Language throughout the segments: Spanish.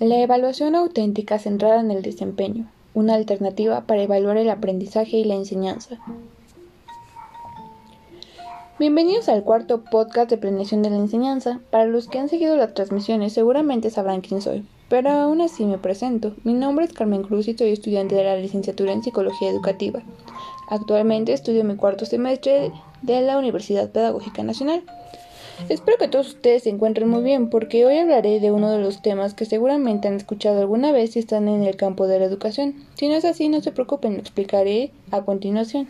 La evaluación auténtica centrada en el desempeño, una alternativa para evaluar el aprendizaje y la enseñanza. Bienvenidos al cuarto podcast de planeación de la enseñanza. Para los que han seguido las transmisiones seguramente sabrán quién soy, pero aún así me presento. Mi nombre es Carmen Cruz y soy estudiante de la licenciatura en Psicología Educativa. Actualmente estudio mi cuarto semestre de la Universidad Pedagógica Nacional. Espero que todos ustedes se encuentren muy bien porque hoy hablaré de uno de los temas que seguramente han escuchado alguna vez si están en el campo de la educación. Si no es así, no se preocupen, lo explicaré a continuación.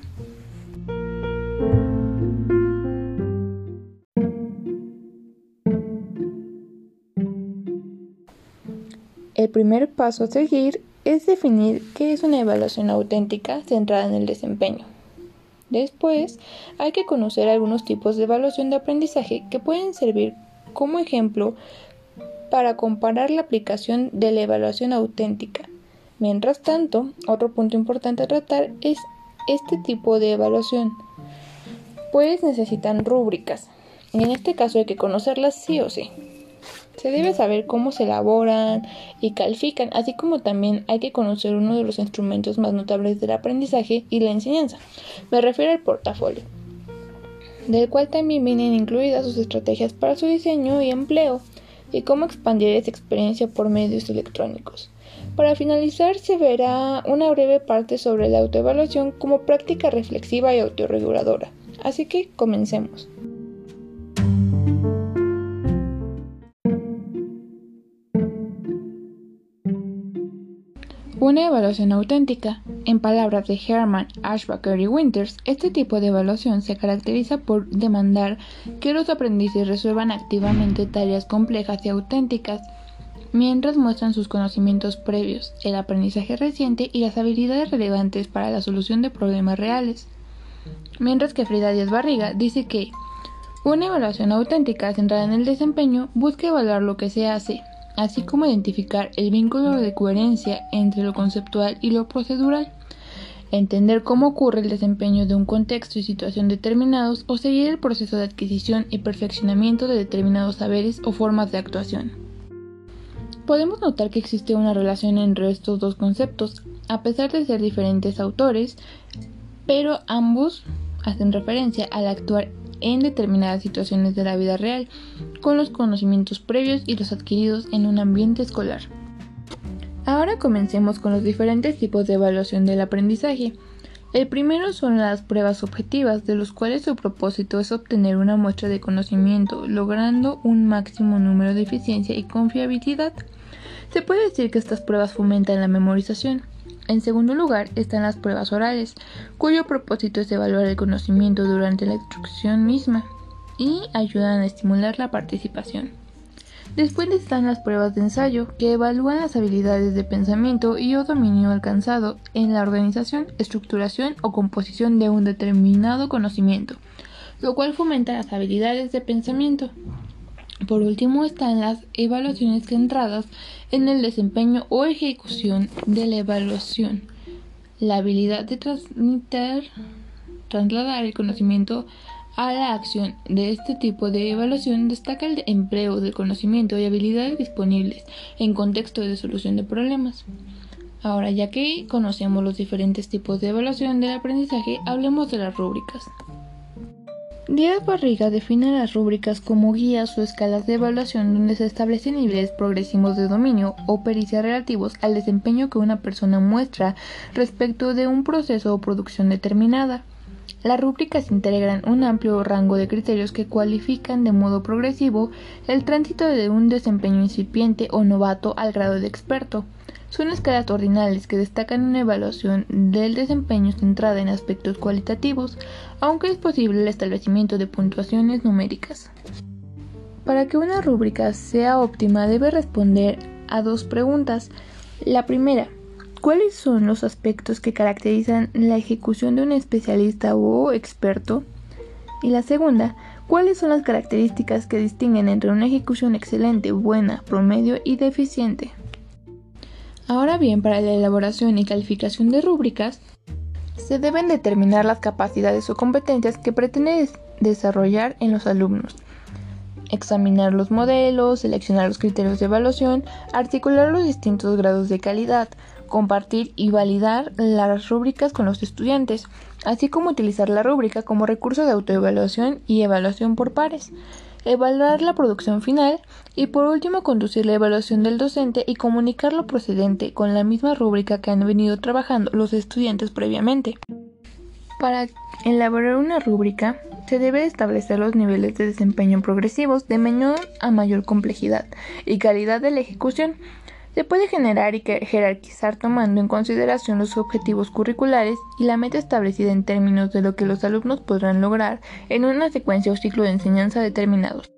El primer paso a seguir es definir qué es una evaluación auténtica centrada en el desempeño. Después, hay que conocer algunos tipos de evaluación de aprendizaje que pueden servir como ejemplo para comparar la aplicación de la evaluación auténtica. Mientras tanto, otro punto importante a tratar es este tipo de evaluación, pues necesitan rúbricas. En este caso hay que conocerlas sí o sí. Se debe saber cómo se elaboran y califican, así como también hay que conocer uno de los instrumentos más notables del aprendizaje y la enseñanza. Me refiero al portafolio, del cual también vienen incluidas sus estrategias para su diseño y empleo, y cómo expandir esa experiencia por medios electrónicos. Para finalizar, se verá una breve parte sobre la autoevaluación como práctica reflexiva y autorreguladora. Así que comencemos. Una evaluación auténtica. En palabras de Herman, Ashbacher y Winters, este tipo de evaluación se caracteriza por demandar que los aprendices resuelvan activamente tareas complejas y auténticas, mientras muestran sus conocimientos previos, el aprendizaje reciente y las habilidades relevantes para la solución de problemas reales. Mientras que Frida Díaz Barriga dice que una evaluación auténtica centrada en el desempeño busca evaluar lo que se hace, así como identificar el vínculo de coherencia entre lo conceptual y lo procedural, entender cómo ocurre el desempeño de un contexto y situación determinados o seguir el proceso de adquisición y perfeccionamiento de determinados saberes o formas de actuación. Podemos notar que existe una relación entre estos dos conceptos, a pesar de ser diferentes autores, pero ambos hacen referencia al actuar en determinadas situaciones de la vida real, con los conocimientos previos y los adquiridos en un ambiente escolar. Ahora comencemos con los diferentes tipos de evaluación del aprendizaje. El primero son las pruebas objetivas, de los cuales su propósito es obtener una muestra de conocimiento, logrando un máximo número de eficiencia y confiabilidad. Se puede decir que estas pruebas fomentan la memorización. En segundo lugar están las pruebas orales, cuyo propósito es evaluar el conocimiento durante la instrucción misma y ayudan a estimular la participación. Después están las pruebas de ensayo, que evalúan las habilidades de pensamiento y o dominio alcanzado en la organización, estructuración o composición de un determinado conocimiento, lo cual fomenta las habilidades de pensamiento. Por último están las evaluaciones centradas en el desempeño o ejecución de la evaluación, la habilidad de transmitir, trasladar el conocimiento a la acción. De este tipo de evaluación destaca el empleo del conocimiento y habilidades disponibles en contexto de solución de problemas. Ahora, ya que conocemos los diferentes tipos de evaluación del aprendizaje, hablemos de las rúbricas. Díaz Barriga define las rúbricas como guías o escalas de evaluación donde se establecen niveles progresivos de dominio o pericia relativos al desempeño que una persona muestra respecto de un proceso o producción determinada. Las rúbricas integran un amplio rango de criterios que cualifican de modo progresivo el tránsito de un desempeño incipiente o novato al grado de experto. Son escalas ordinales que destacan una evaluación del desempeño centrada en aspectos cualitativos, aunque es posible el establecimiento de puntuaciones numéricas. Para que una rúbrica sea óptima debe responder a dos preguntas. La primera, ¿cuáles son los aspectos que caracterizan la ejecución de un especialista o experto? Y la segunda, ¿cuáles son las características que distinguen entre una ejecución excelente, buena, promedio y deficiente? Ahora bien, para la elaboración y calificación de rúbricas, se deben determinar las capacidades o competencias que pretende desarrollar en los alumnos. examinar los modelos, seleccionar los criterios de evaluación, articular los distintos grados de calidad, compartir y validar las rúbricas con los estudiantes, así como utilizar la rúbrica como recurso de autoevaluación y evaluación por pares, evaluar la producción final y por último conducir la evaluación del docente y comunicar lo procedente con la misma rúbrica que han venido trabajando los estudiantes previamente. Para elaborar una rúbrica, se debe establecer los niveles de desempeño progresivos de menor a mayor complejidad y calidad de la ejecución. Se puede generar y jerarquizar tomando en consideración los objetivos curriculares y la meta establecida en términos de lo que los alumnos podrán lograr en una secuencia o ciclo de enseñanza determinados.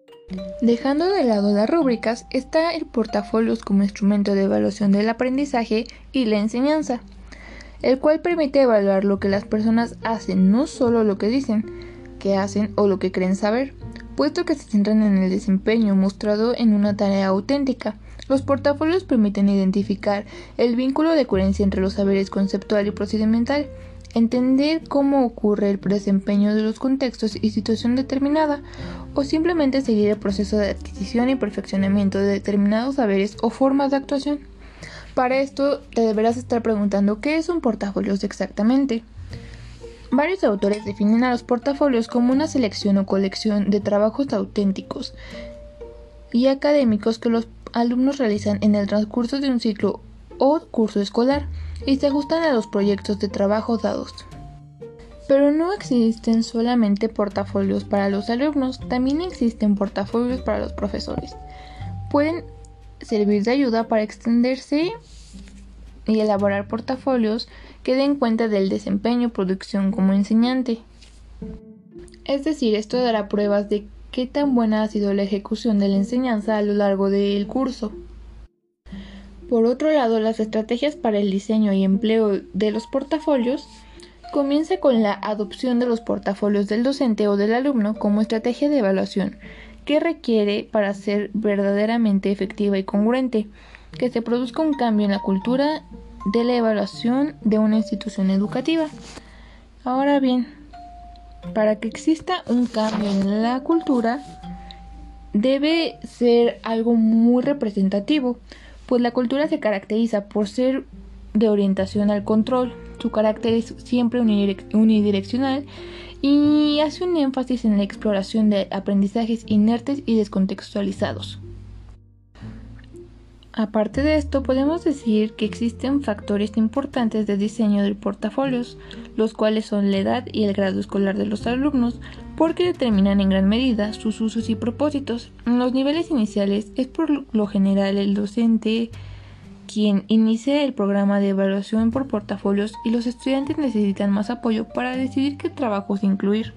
Dejando de lado las rúbricas, está el portafolios como instrumento de evaluación del aprendizaje y la enseñanza el cual permite evaluar lo que las personas hacen, no solo lo que dicen que hacen o lo que creen saber, puesto que se centran en el desempeño mostrado en una tarea auténtica. Los portafolios permiten identificar el vínculo de coherencia entre los saberes conceptual y procedimental, entender cómo ocurre el desempeño de los contextos y situación determinada, o simplemente seguir el proceso de adquisición y perfeccionamiento de determinados saberes o formas de actuación. Para esto te deberás estar preguntando qué es un portafolio exactamente. Varios autores definen a los portafolios como una selección o colección de trabajos auténticos y académicos que los alumnos realizan en el transcurso de un ciclo o curso escolar y se ajustan a los proyectos de trabajo dados. Pero no existen solamente portafolios para los alumnos, también existen portafolios para los profesores. Pueden servir de ayuda para extenderse y elaborar portafolios que den cuenta del desempeño producción como enseñante. Es decir, esto dará pruebas de qué tan buena ha sido la ejecución de la enseñanza a lo largo del curso. Por otro lado, las estrategias para el diseño y empleo de los portafolios comienza con la adopción de los portafolios del docente o del alumno como estrategia de evaluación, ¿Qué requiere para ser verdaderamente efectiva y congruente? Que se produzca un cambio en la cultura de la evaluación de una institución educativa. Ahora bien, para que exista un cambio en la cultura, debe ser algo muy representativo, pues la cultura se caracteriza por ser de orientación al control, su carácter es siempre unidireccional y hace un énfasis en la exploración de aprendizajes inertes y descontextualizados. Aparte de esto, podemos decir que existen factores importantes de diseño del portafolios, los cuales son la edad y el grado escolar de los alumnos, porque determinan en gran medida sus usos y propósitos. En los niveles iniciales es por lo general el docente quien inicia el programa de evaluación por portafolios y los estudiantes necesitan más apoyo para decidir qué trabajos incluir.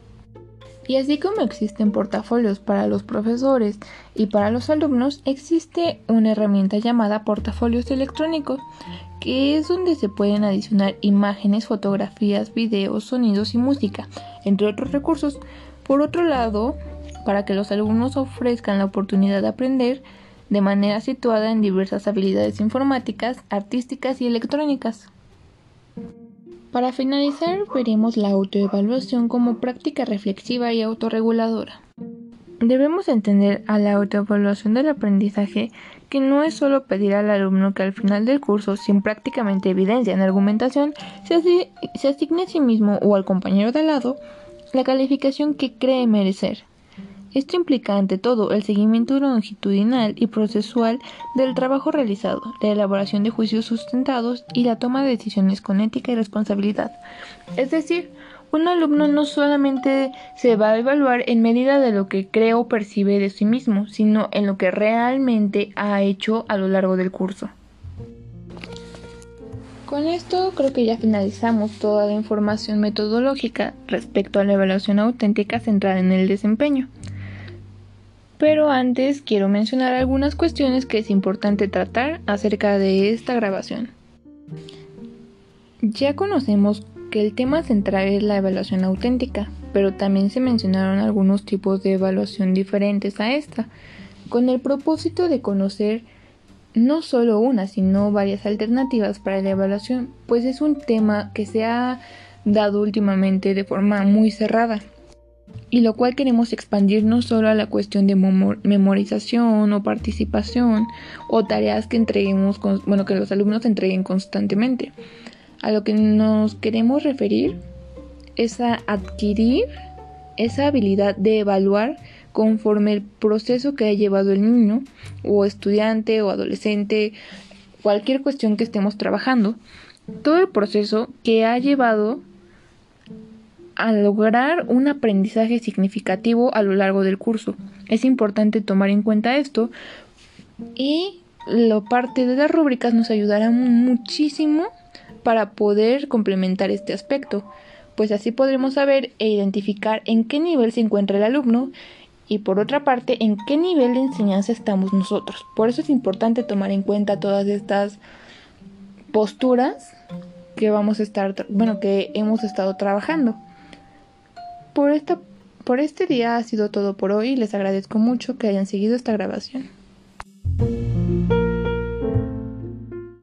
Y así como existen portafolios para los profesores y para los alumnos, existe una herramienta llamada portafolios electrónicos, que es donde se pueden adicionar imágenes, fotografías, videos, sonidos y música, entre otros recursos. Por otro lado, para que los alumnos ofrezcan la oportunidad de aprender, de manera situada en diversas habilidades informáticas, artísticas y electrónicas. Para finalizar, veremos la autoevaluación como práctica reflexiva y autorreguladora. Debemos entender a la autoevaluación del aprendizaje que no es solo pedir al alumno que al final del curso, sin prácticamente evidencia en argumentación, se, asigne a sí mismo o al compañero de al lado la calificación que cree merecer, esto implica, ante todo, el seguimiento longitudinal y procesual del trabajo realizado, la elaboración de juicios sustentados y la toma de decisiones con ética y responsabilidad. Es decir, un alumno no solamente se va a evaluar en medida de lo que cree o percibe de sí mismo, sino en lo que realmente ha hecho a lo largo del curso. Con esto creo que ya finalizamos toda la información metodológica respecto a la evaluación auténtica centrada en el desempeño. Pero antes quiero mencionar algunas cuestiones que es importante tratar acerca de esta grabación. Ya conocemos que el tema central es la evaluación auténtica, pero también se mencionaron algunos tipos de evaluación diferentes a esta, con el propósito de conocer no solo una, sino varias alternativas para la evaluación, pues es un tema que se ha dado últimamente de forma muy cerrada. Y lo cual queremos expandir no solo a la cuestión de memorización o participación o tareas que entreguemos, bueno, que los alumnos entreguen constantemente. A lo que nos queremos referir es a adquirir esa habilidad de evaluar conforme el proceso que ha llevado el niño o estudiante o adolescente, cualquier cuestión que estemos trabajando, todo el proceso que ha llevado lograr un aprendizaje significativo a lo largo del curso. Es importante tomar en cuenta esto y la parte de las rúbricas nos ayudará muchísimo para poder complementar este aspecto, pues así podremos saber e identificar en qué nivel se encuentra el alumno y por otra parte en qué nivel de enseñanza estamos nosotros. Por eso es importante tomar en cuenta todas estas posturas que vamos a estar, bueno, que hemos estado trabajando. Por, esta, por este día ha sido todo por hoy. Les agradezco mucho que hayan seguido esta grabación.